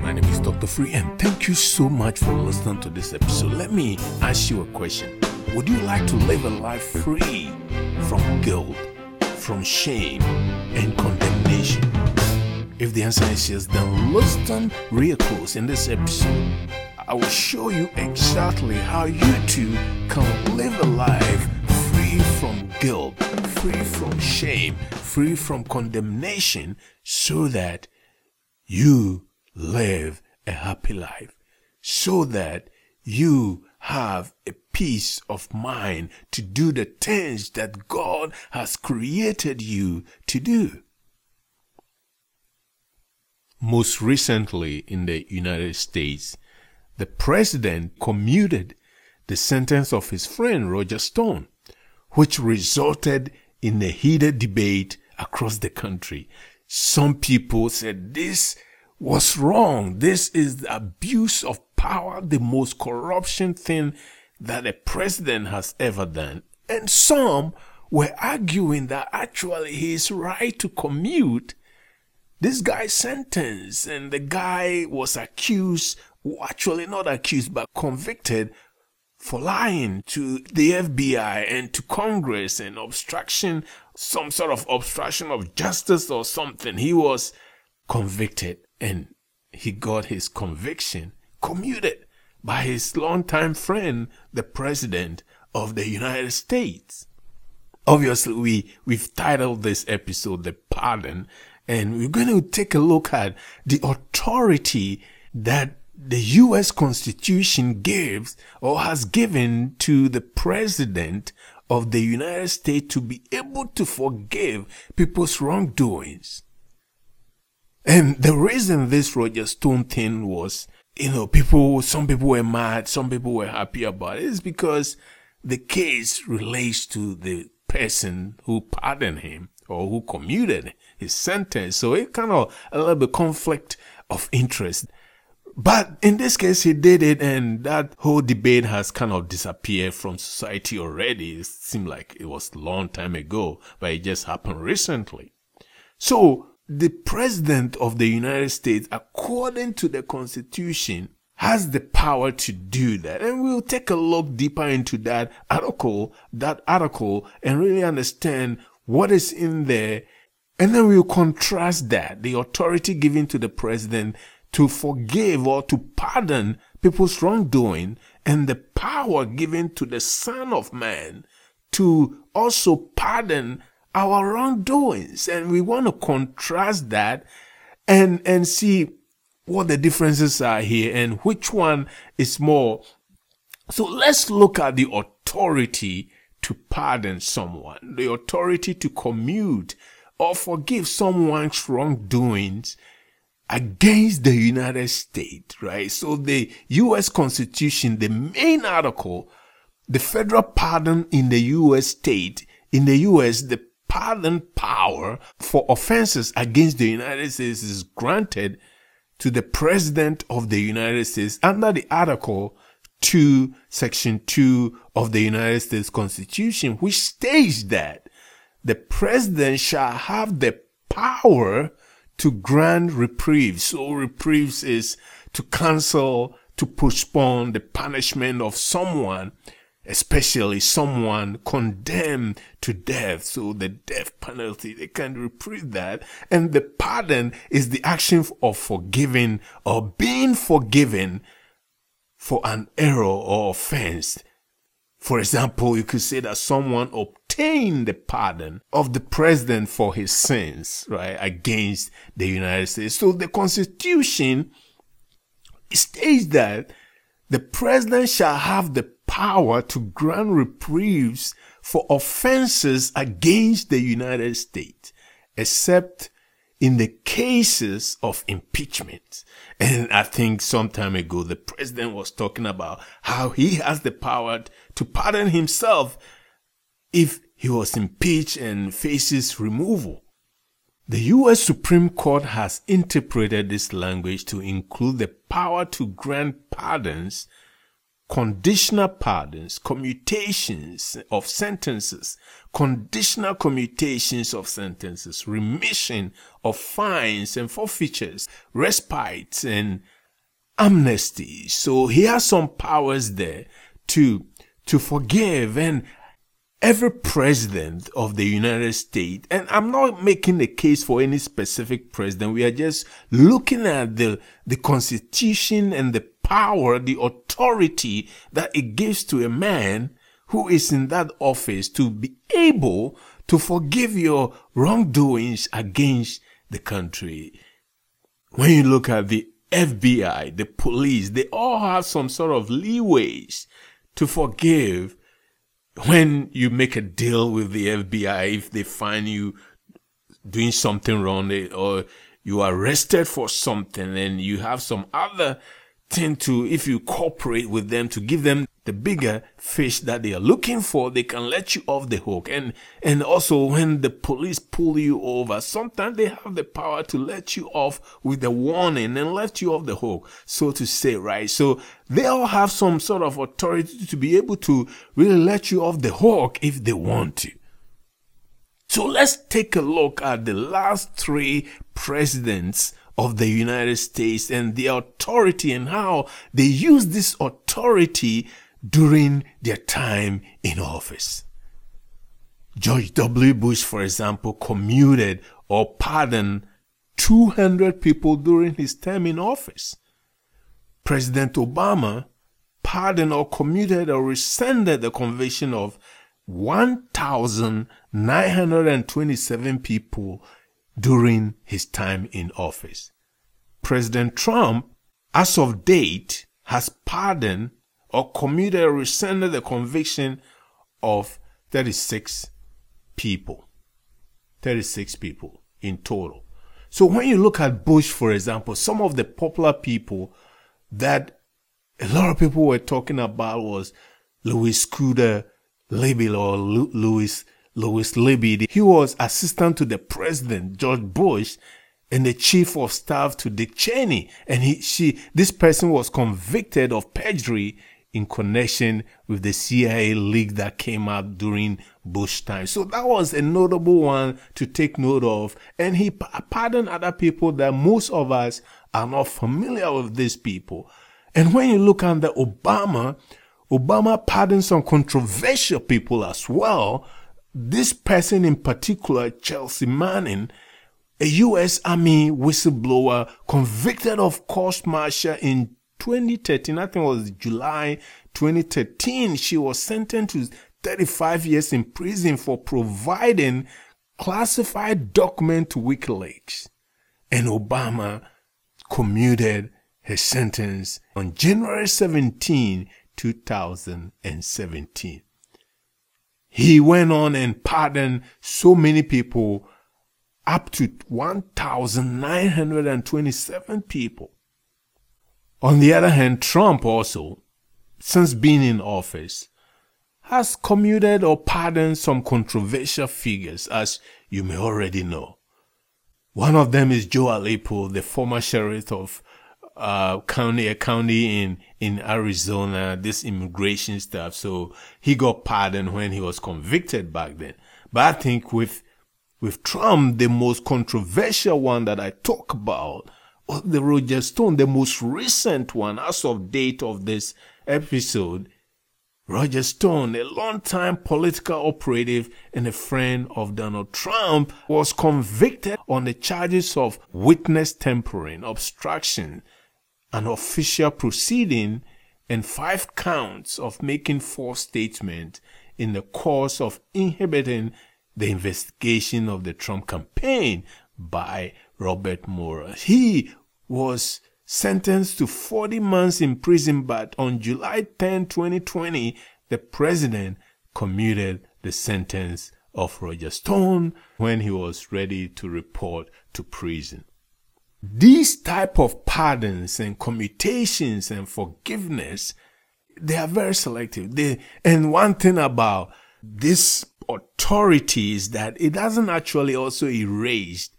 my name is Dr. Free, and thank you so much for listening to this episode. Let me ask you a question Would you like to live a life free from guilt, from shame, and condemnation? If the answer is yes, then listen real close in this episode. I will show you exactly how you too can live a life free from guilt, free from shame, free from condemnation, so that you live a happy life, so that you have a peace of mind to do the things that God has created you to do. Most recently in the United States, the president commuted the sentence of his friend Roger Stone, which resulted in a heated debate across the country. Some people said this was wrong. This is the abuse of power, the most corruption thing that a president has ever done. And some were arguing that actually he is right to commute this guy's sentence and the guy was accused actually not accused but convicted for lying to the FBI and to Congress and obstruction some sort of obstruction of justice or something he was convicted and he got his conviction commuted by his longtime friend the president of the United States obviously we we've titled this episode the pardon and we're going to take a look at the authority that the US Constitution gives or has given to the President of the United States to be able to forgive people's wrongdoings. And the reason this Roger Stone thing was, you know, people, some people were mad, some people were happy about it, is because the case relates to the person who pardoned him or who commuted his sentence. So it kind of a little bit conflict of interest. But in this case, he did it, and that whole debate has kind of disappeared from society already. It seemed like it was a long time ago, but it just happened recently. So the president of the United States, according to the Constitution, has the power to do that. And we'll take a look deeper into that article, that article, and really understand what is in there. And then we'll contrast that, the authority given to the president to forgive or to pardon people's wrongdoing and the power given to the Son of Man to also pardon our wrongdoings. And we want to contrast that and, and see what the differences are here and which one is more. So let's look at the authority to pardon someone, the authority to commute or forgive someone's wrongdoings against the United States, right? So the US Constitution, the main article, the federal pardon in the US state, in the US, the pardon power for offenses against the United States is granted to the President of the United States under the article 2, section 2 of the United States Constitution, which states that the president shall have the power to grant reprieves. So reprieves is to cancel, to postpone the punishment of someone, especially someone condemned to death. So the death penalty, they can reprieve that. And the pardon is the action of forgiving or being forgiven for an error or offense. For example, you could say that someone obtained the pardon of the president for his sins, right, against the United States. So the Constitution states that the president shall have the power to grant reprieves for offenses against the United States, except in the cases of impeachment. And I think some time ago, the president was talking about how he has the power to pardon himself if he was impeached and faces removal. The U.S. Supreme Court has interpreted this language to include the power to grant pardons conditional pardons, commutations of sentences, conditional commutations of sentences, remission of fines and forfeitures, respites and amnesty. So he has some powers there to, to forgive and every president of the United States, and I'm not making a case for any specific president. We are just looking at the, the constitution and the power, the authority that it gives to a man who is in that office to be able to forgive your wrongdoings against the country. When you look at the FBI, the police, they all have some sort of leeways to forgive when you make a deal with the FBI, if they find you doing something wrong or you are arrested for something and you have some other thing to, if you cooperate with them to give them the bigger fish that they are looking for, they can let you off the hook. And, and also when the police pull you over, sometimes they have the power to let you off with a warning and let you off the hook, so to say, right? So they all have some sort of authority to be able to really let you off the hook if they want to. So let's take a look at the last three presidents of the United States and the authority and how they use this authority during their time in office. George W. Bush, for example, commuted or pardoned 200 people during his term in office. President Obama pardoned or commuted or rescinded the conviction of 1,927 people during his time in office. President Trump, as of date, has pardoned or commuted or rescinded the conviction of 36 people. 36 people in total. So when you look at Bush, for example, some of the popular people that a lot of people were talking about was Lewis Scooter Libby or Lewis Lewis Libby. He was assistant to the president, George Bush, and the chief of staff to Dick Cheney. And he, she, this person was convicted of perjury in connection with the CIA leak that came out during Bush time. So that was a notable one to take note of. And he pardoned other people that most of us are not familiar with these people. And when you look under Obama, Obama pardoned some controversial people as well. This person in particular, Chelsea Manning, a U.S. Army whistleblower convicted of court martial in 2013, I think it was July 2013, she was sentenced to 35 years in prison for providing classified document to WikiLeaks. And Obama commuted her sentence on January 17, 2017. He went on and pardoned so many people, up to 1,927 people. On the other hand, Trump also, since being in office, has commuted or pardoned some controversial figures, as you may already know. One of them is Joe Arpaio, the former sheriff of uh, county, a county in, in Arizona, this immigration stuff. So he got pardoned when he was convicted back then. But I think with, with Trump, the most controversial one that I talk about was the Roger Stone, the most recent one as of date of this episode, Roger Stone, a long-time political operative and a friend of Donald Trump, was convicted on the charges of witness tampering, obstruction, an official proceeding, and five counts of making false statements in the course of inhibiting the investigation of the Trump campaign by Robert Mueller. He was sentenced to 40 months in prison, but on July 10, 2020, the president commuted the sentence of Roger Stone when he was ready to report to prison. These type of pardons and commutations and forgiveness, they are very selective. They, and one thing about this authority is that it doesn't actually also erase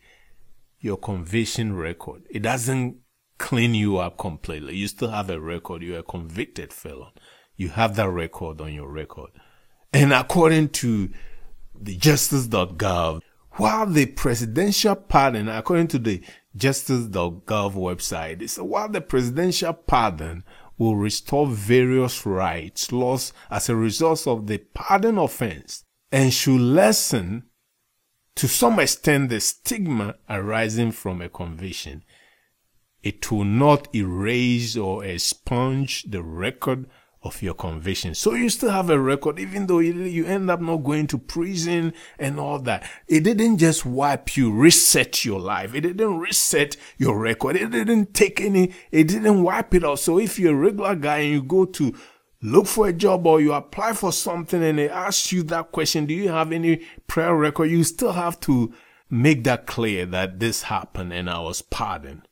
your conviction record. It doesn't clean you up completely. You still have a record. You're a convicted felon. You have that record on your record. And according to the justice.gov, while the presidential pardon, according to the justice.gov website, it's while the presidential pardon will restore various rights lost as a result of the pardon offense and should lessen to some extent the stigma arising from a conviction. It will not erase or expunge the record of your conviction. So you still have a record, even though you end up not going to prison and all that. It didn't just wipe you, reset your life. It didn't reset your record. It didn't take any, it didn't wipe it off. So if you're a regular guy and you go to look for a job or you apply for something and they ask you that question, do you have any prior record? You still have to make that clear that this happened and I was pardoned.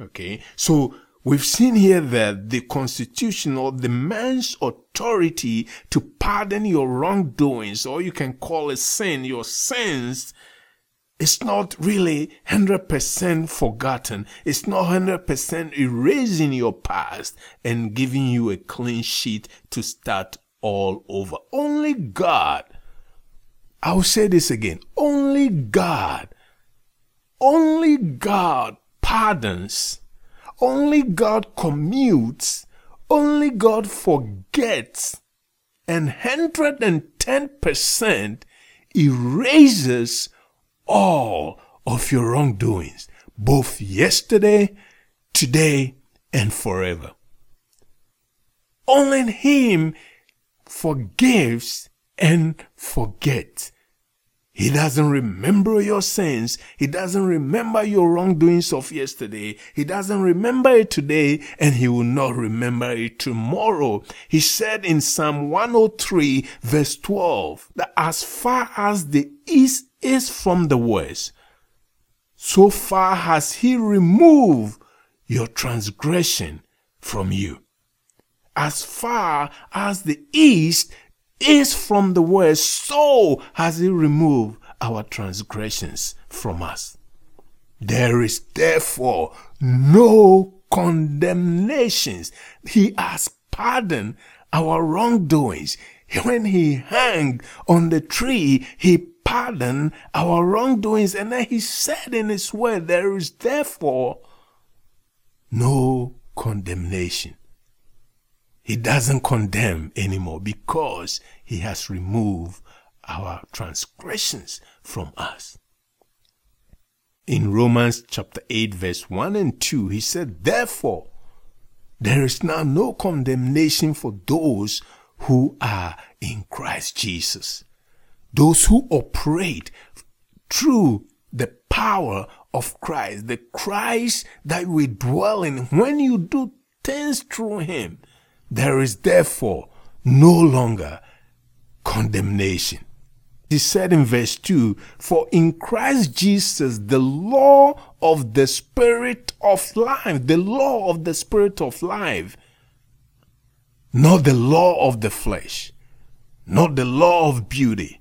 Okay. So we've seen here that the constitution or demands authority to pardon your wrongdoings, or you can call it sin, your sins, it's not really 100% forgotten. It's not 100% erasing your past and giving you a clean sheet to start all over. Only God, I'll say this again, only God, only God pardons, only God commutes, only God forgets, and 110% erases all of your wrongdoings, both yesterday, today, and forever. Only Him forgives and forgets. He doesn't remember your sins. He doesn't remember your wrongdoings of yesterday. He doesn't remember it today and he will not remember it tomorrow. He said in Psalm 103 verse 12 that as far as the east is from the west, so far has he removed your transgression from you. As far as the east is from the west, so has he removed our transgressions from us. There is therefore no condemnations. He has pardoned our wrongdoings. When he hung on the tree, he pardoned our wrongdoings. And then he said in his word, there is therefore no condemnation. He doesn't condemn anymore because he has removed our transgressions from us. In Romans chapter 8 verse 1 and 2, he said, Therefore, there is now no condemnation for those who are in Christ Jesus. Those who operate through the power of Christ, the Christ that we dwell in. When you do things through Him, there is therefore no longer condemnation. He said in verse 2 For in Christ Jesus, the law of the Spirit of life, the law of the Spirit of life, not the law of the flesh, not the law of beauty,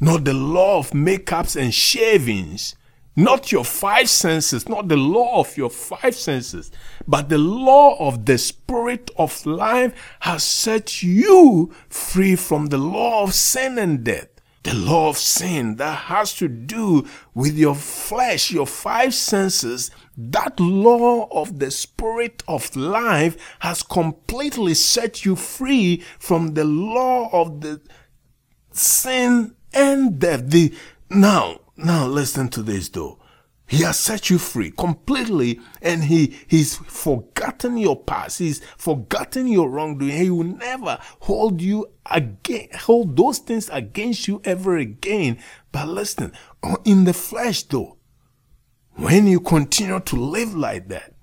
not the law of makeups and shavings, not your five senses, not the law of your five senses, but the law of the spirit of life has set you free from the law of sin and death. The law of sin that has to do with your flesh, your five senses, that law of the spirit of life has completely set you free from the law of the sin and death. The, now, now listen to this though. He has set you free completely and he, he's forgotten your past. He's forgotten your wrongdoing. He will never hold you again, hold those things against you ever again. But listen, in the flesh though, when you continue to live like that,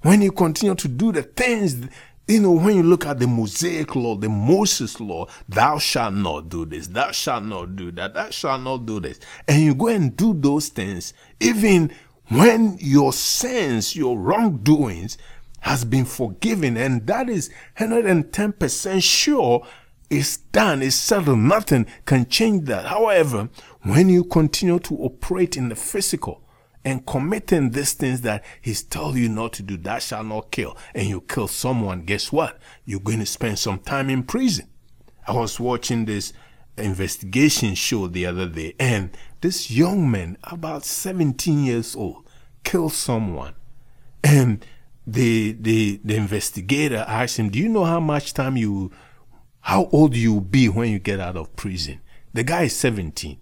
when you continue to do the things you know, when you look at the Mosaic law, the Moses law, thou shalt not do this, thou shalt not do that, thou shalt not do this. And you go and do those things, even when your sins, your wrongdoings has been forgiven, and that is 110% sure it's done, it's settled, nothing can change that. However, when you continue to operate in the physical, and committing these things that he's told you not to do, that shall not kill, and you kill someone, guess what? You're going to spend some time in prison. I was watching this investigation show the other day, and this young man, about 17 years old, killed someone. And the, the, the investigator asked him, Do you know how much time you, how old you will be when you get out of prison? The guy is 17.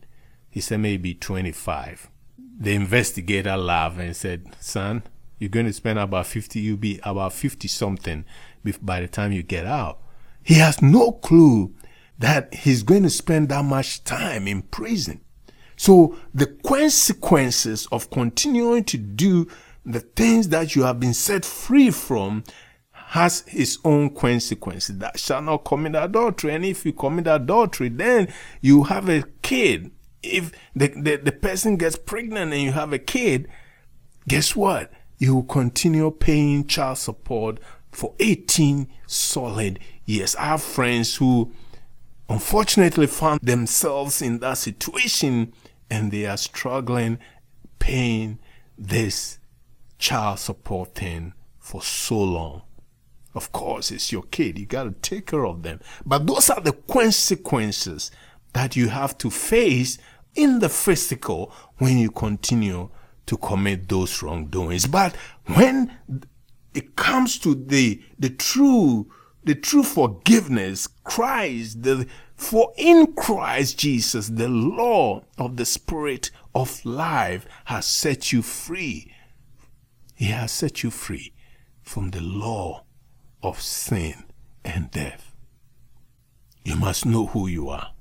He said, Maybe 25 the investigator laughed and said, Son, you're going to spend about 50, you'll be about 50 something by the time you get out. He has no clue that he's going to spend that much time in prison. So the consequences of continuing to do the things that you have been set free from has its own consequences. That shall not commit adultery. And if you commit adultery, then you have a kid if the, the, the person gets pregnant and you have a kid, guess what? You will continue paying child support for 18 solid years. I have friends who unfortunately found themselves in that situation and they are struggling paying this child support thing for so long. Of course, it's your kid. You got to take care of them. But those are the consequences that you have to face in the physical when you continue to commit those wrongdoings. But when it comes to the, the true, the true forgiveness, Christ, the, for in Christ Jesus, the law of the Spirit of life has set you free. He has set you free from the law of sin and death. You must know who you are.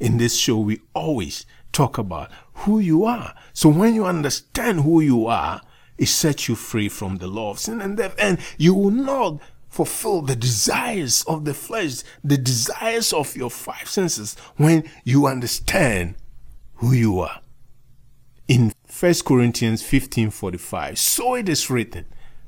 In this show, we always talk about who you are. So when you understand who you are, it sets you free from the law of sin and death, and you will not fulfill the desires of the flesh, the desires of your five senses when you understand who you are. In 1 Corinthians 15:45, so it is written,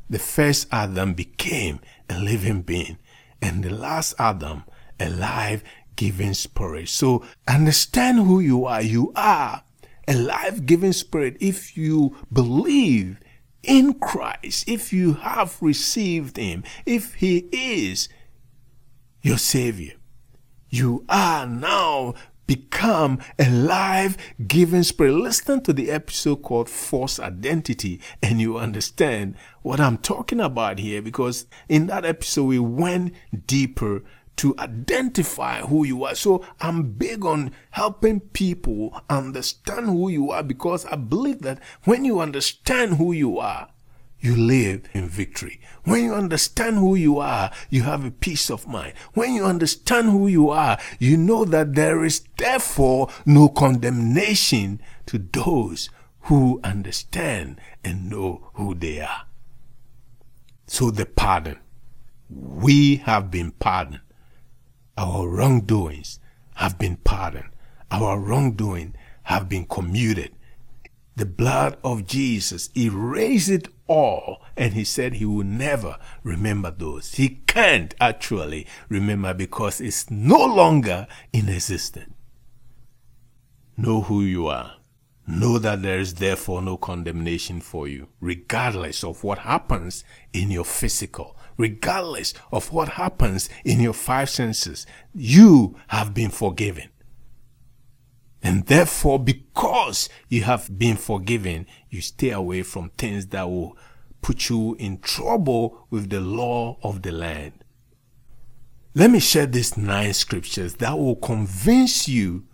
the first Adam became a living being, and the last Adam a life giving spirit. So understand who you are. You are a life giving spirit if you believe in Christ, if you have received Him, if He is your Savior. You are now become a life giving spirit. Listen to the episode called False Identity and you understand what I'm talking about here because in that episode we went deeper to identify who you are. So I'm big on helping people understand who you are because I believe that when you understand who you are, you live in victory. When you understand who you are, you have a peace of mind. When you understand who you are, you know that there is therefore no condemnation to those who understand and know who they are. So the pardon. We have been pardoned. Our wrongdoings have been pardoned. Our wrongdoing have been commuted. The blood of Jesus erased it all, and he said he will never remember those. He can't actually remember because it's no longer in existence. Know who you are. Know that there is therefore no condemnation for you, regardless of what happens in your physical, regardless of what happens in your five senses, you have been forgiven. And therefore, because you have been forgiven, you stay away from things that will put you in trouble with the law of the land. Let me share these nine scriptures that will convince you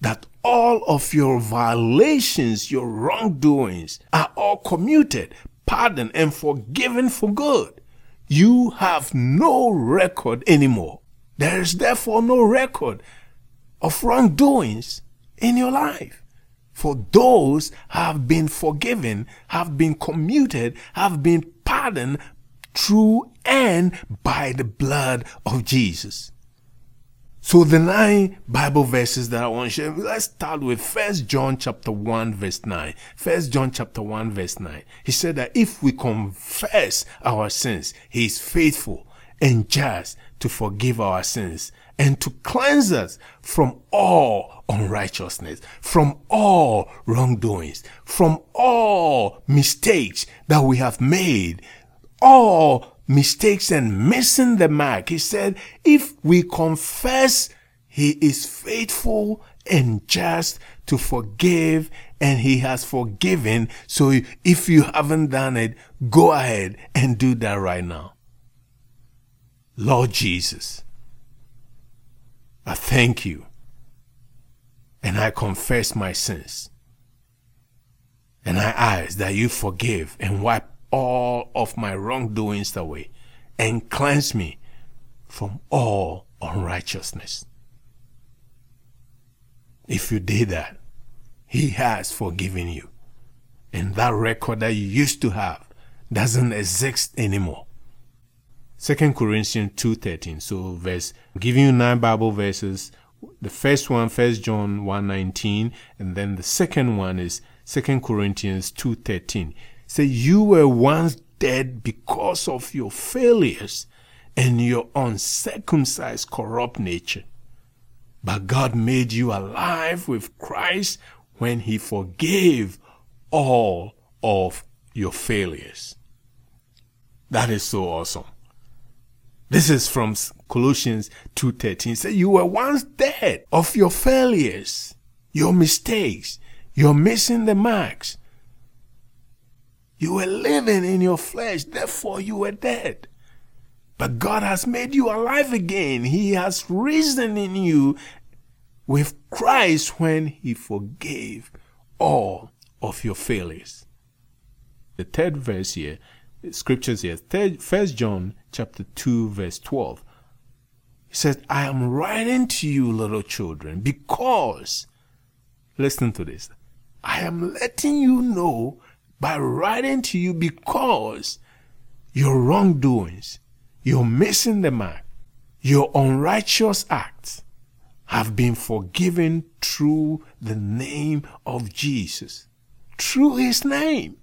that all of your violations, your wrongdoings are all commuted, pardoned, and forgiven for good you have no record anymore. There is therefore no record of wrongdoings in your life. For those have been forgiven, have been commuted, have been pardoned through and by the blood of Jesus. So the nine Bible verses that I want to share, let's start with First John chapter 1 verse 9. First John chapter 1 verse 9. He said that if we confess our sins, he is faithful and just to forgive our sins and to cleanse us from all unrighteousness, from all wrongdoings, from all mistakes that we have made, all mistakes and missing the mark. He said, if we confess, he is faithful and just to forgive and he has forgiven. So if you haven't done it, go ahead and do that right now. Lord Jesus, I thank you and I confess my sins. And I ask that you forgive and wipe all of my wrongdoings away and cleanse me from all unrighteousness. If you did that, He has forgiven you. And that record that you used to have doesn't exist anymore. Second Corinthians 2.13. So verse, giving you nine Bible verses. The first one, First John 1.19, and then the second one is Second Corinthians 2.13. Say, you were once dead because of your failures and your uncircumcised corrupt nature. But God made you alive with Christ when he forgave all of your failures. That is so awesome. This is from Colossians 2.13. Say you were once dead of your failures, your mistakes, you're missing the marks. You were living in your flesh, therefore you were dead. But God has made you alive again. He has risen in you with Christ when He forgave all of your failures. The third verse here, scriptures here, First John chapter 2, verse 12. He says, I am writing to you, little children, because, listen to this, I am letting you know by writing to you because your wrongdoings, your missing the mark, your unrighteous acts have been forgiven through the name of Jesus. Through his name,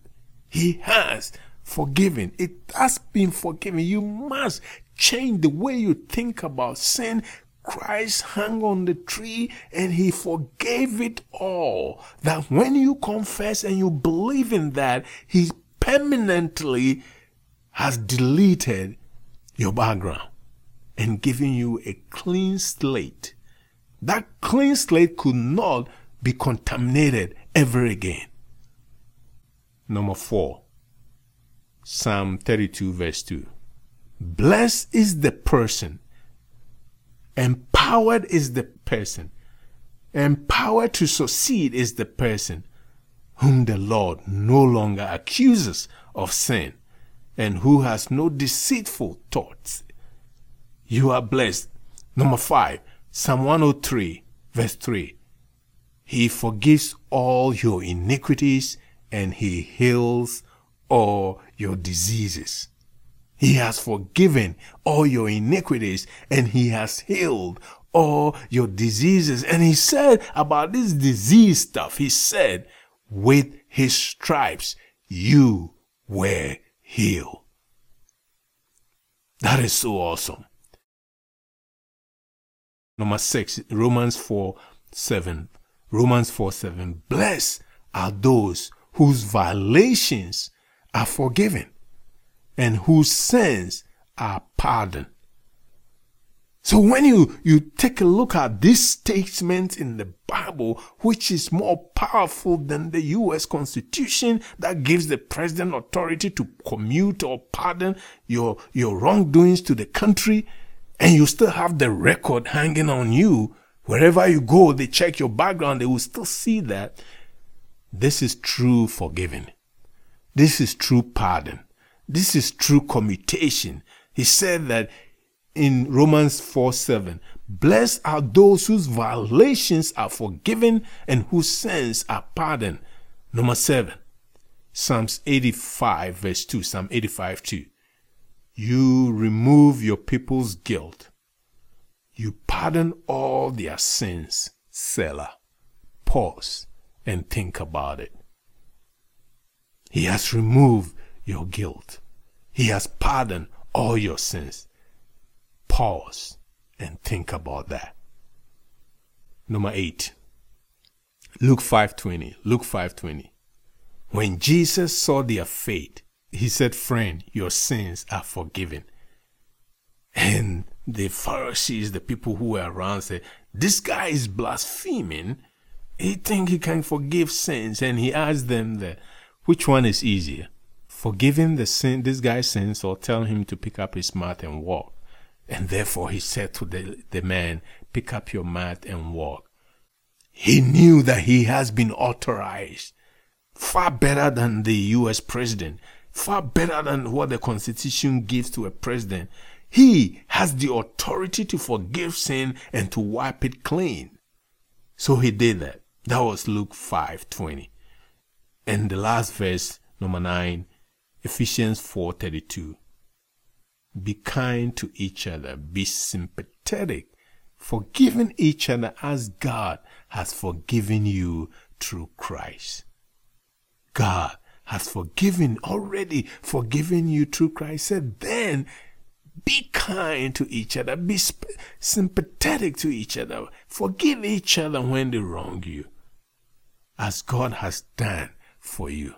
he has forgiven. It has been forgiven. You must change the way you think about sin. Christ hung on the tree and he forgave it all. That when you confess and you believe in that, he permanently has deleted your background and given you a clean slate. That clean slate could not be contaminated ever again. Number four, Psalm 32, verse 2. Blessed is the person, empowered is the person, empowered to succeed is the person whom the Lord no longer accuses of sin and who has no deceitful thoughts. You are blessed. Number five, Psalm 103, verse 3. He forgives all your iniquities and he heals all your diseases. He has forgiven all your iniquities and he has healed all your diseases. And he said about this disease stuff, he said, with his stripes, you were healed. That is so awesome. Number six, Romans 4 7. Romans 4 7. Blessed are those whose violations are forgiven and whose sins are pardoned. So when you, you take a look at this statement in the Bible, which is more powerful than the US Constitution that gives the president authority to commute or pardon your, your wrongdoings to the country, and you still have the record hanging on you, wherever you go, they check your background, they will still see that. This is true forgiving. This is true pardon. This is true commutation. He said that in Romans 4 7, blessed are those whose violations are forgiven and whose sins are pardoned. Number 7, Psalms 85, verse 2. Psalm 85 2. You remove your people's guilt. You pardon all their sins. Selah. Pause and think about it. He has removed your guilt. He has pardoned all your sins. Pause and think about that. Number 8. Luke 5:20. Luke 5:20. When Jesus saw their faith, he said, "Friend, your sins are forgiven." And the Pharisees, the people who were around, said, "This guy is blaspheming. He think he can forgive sins." And he asked them, that, "Which one is easier, forgiving the sin, this guy's sins, or telling him to pick up his mat and walk?" And therefore he said to the, the man, "Pick up your mat and walk." He knew that he has been authorized far better than the US president, far better than what the constitution gives to a president. He has the authority to forgive sin and to wipe it clean. So he did that. That was Luke 5:20. And the last verse, number 9, Ephesians 4:32. Be kind to each other, be sympathetic, forgiving each other as God has forgiven you through Christ. God has forgiven, already forgiven you through Christ. Said, then be kind to each other, be sp- sympathetic to each other, forgive each other when they wrong you, as God has done for you.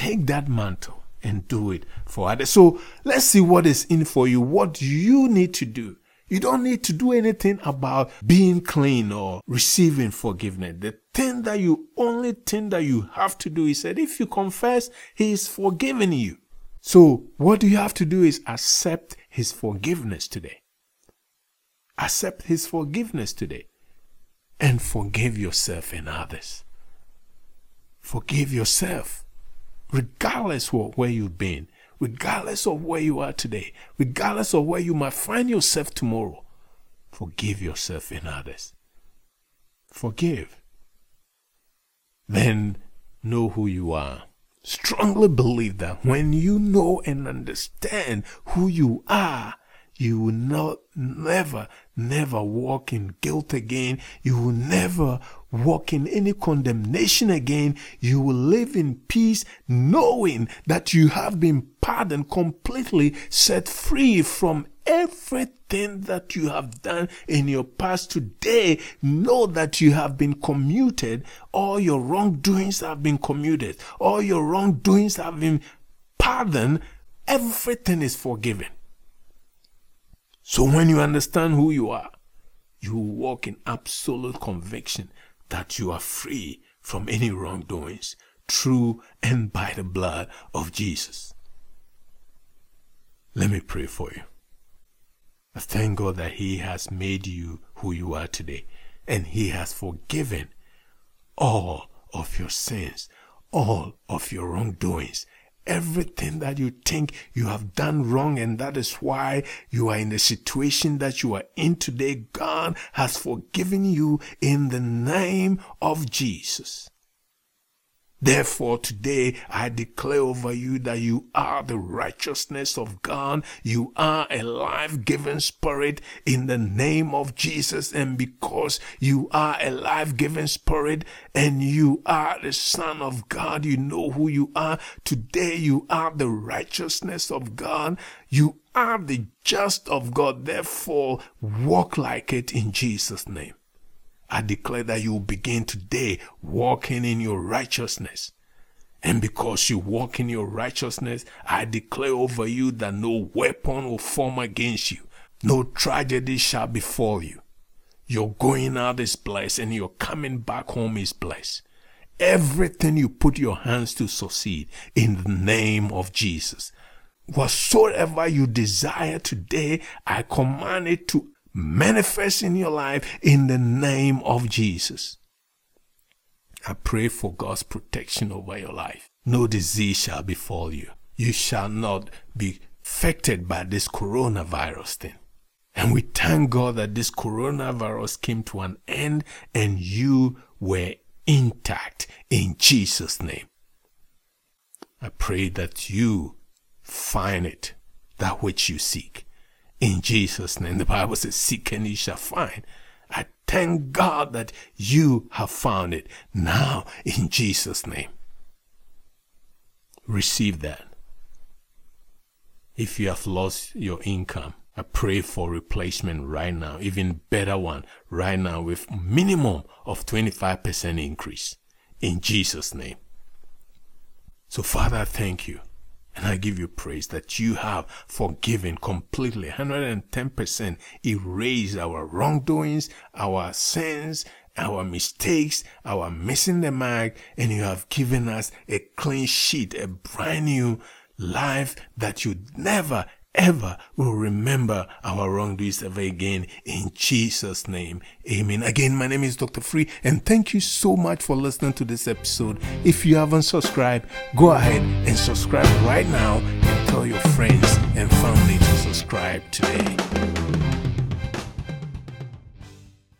Take that mantle and do it for others. So let's see what is in for you, what you need to do you don't need to do anything about being clean or receiving forgiveness. The thing that you, only thing that you have to do, he said, if you confess, he is forgiving you. So what do you have to do is accept his forgiveness today. Accept his forgiveness today and forgive yourself and others. Forgive yourself, regardless of where you've been regardless of where you are today, regardless of where you might find yourself tomorrow, forgive yourself and others. Forgive. Then know who you are. Strongly believe that when you know and understand who you are, you will not never, never walk in guilt again. You will never walk in any condemnation again. You will live in peace, knowing that you have been pardoned, completely set free from everything that you have done in your past today. Know that you have been commuted. All your wrongdoings have been commuted. All your wrongdoings have been pardoned. Everything is forgiven. So when you understand who you are, you walk in absolute conviction that you are free from any wrongdoings through and by the blood of Jesus. Let me pray for you. I thank God that He has made you who you are today and He has forgiven all of your sins, all of your wrongdoings, everything that you think you have done wrong and that is why you are in the situation that you are in today. God has forgiven you in the name of Jesus. Therefore, today I declare over you that you are the righteousness of God. You are a life giving spirit in the name of Jesus. And because you are a life giving spirit and you are the Son of God, you know who you are. Today you are the righteousness of God. You are the just of God. Therefore, walk like it in Jesus' name. I declare that you will begin today walking in your righteousness. And because you walk in your righteousness, I declare over you that no weapon will form against you. No tragedy shall befall you. Your going out is blessed and your coming back home is blessed. Everything you put your hands to succeed in the name of Jesus. Whatsoever you desire today, I command it to manifest in your life in the name of Jesus. I pray for God's protection over your life. No disease shall befall you. You shall not be affected by this coronavirus thing. And we thank God that this coronavirus came to an end and you were intact in Jesus' name. I pray that you find it, that which you seek. In Jesus' name, the Bible says, Seek and ye shall find. I thank God that you have found it now in Jesus' name. Receive that. If you have lost your income, I pray for replacement right now, even better one right now with minimum of 25% increase in Jesus name. So Father, thank you. And I give you praise that you have forgiven completely, 110% erased our wrongdoings, our sins, our mistakes, our missing the mark, and you have given us a clean sheet, a brand new life that you never ever will remember our wrongdoings ever again in Jesus name. Amen. Again, my name is Dr. Free and thank you so much for listening to this episode. If you haven't subscribed, go ahead and subscribe right now and tell your friends and family to subscribe today.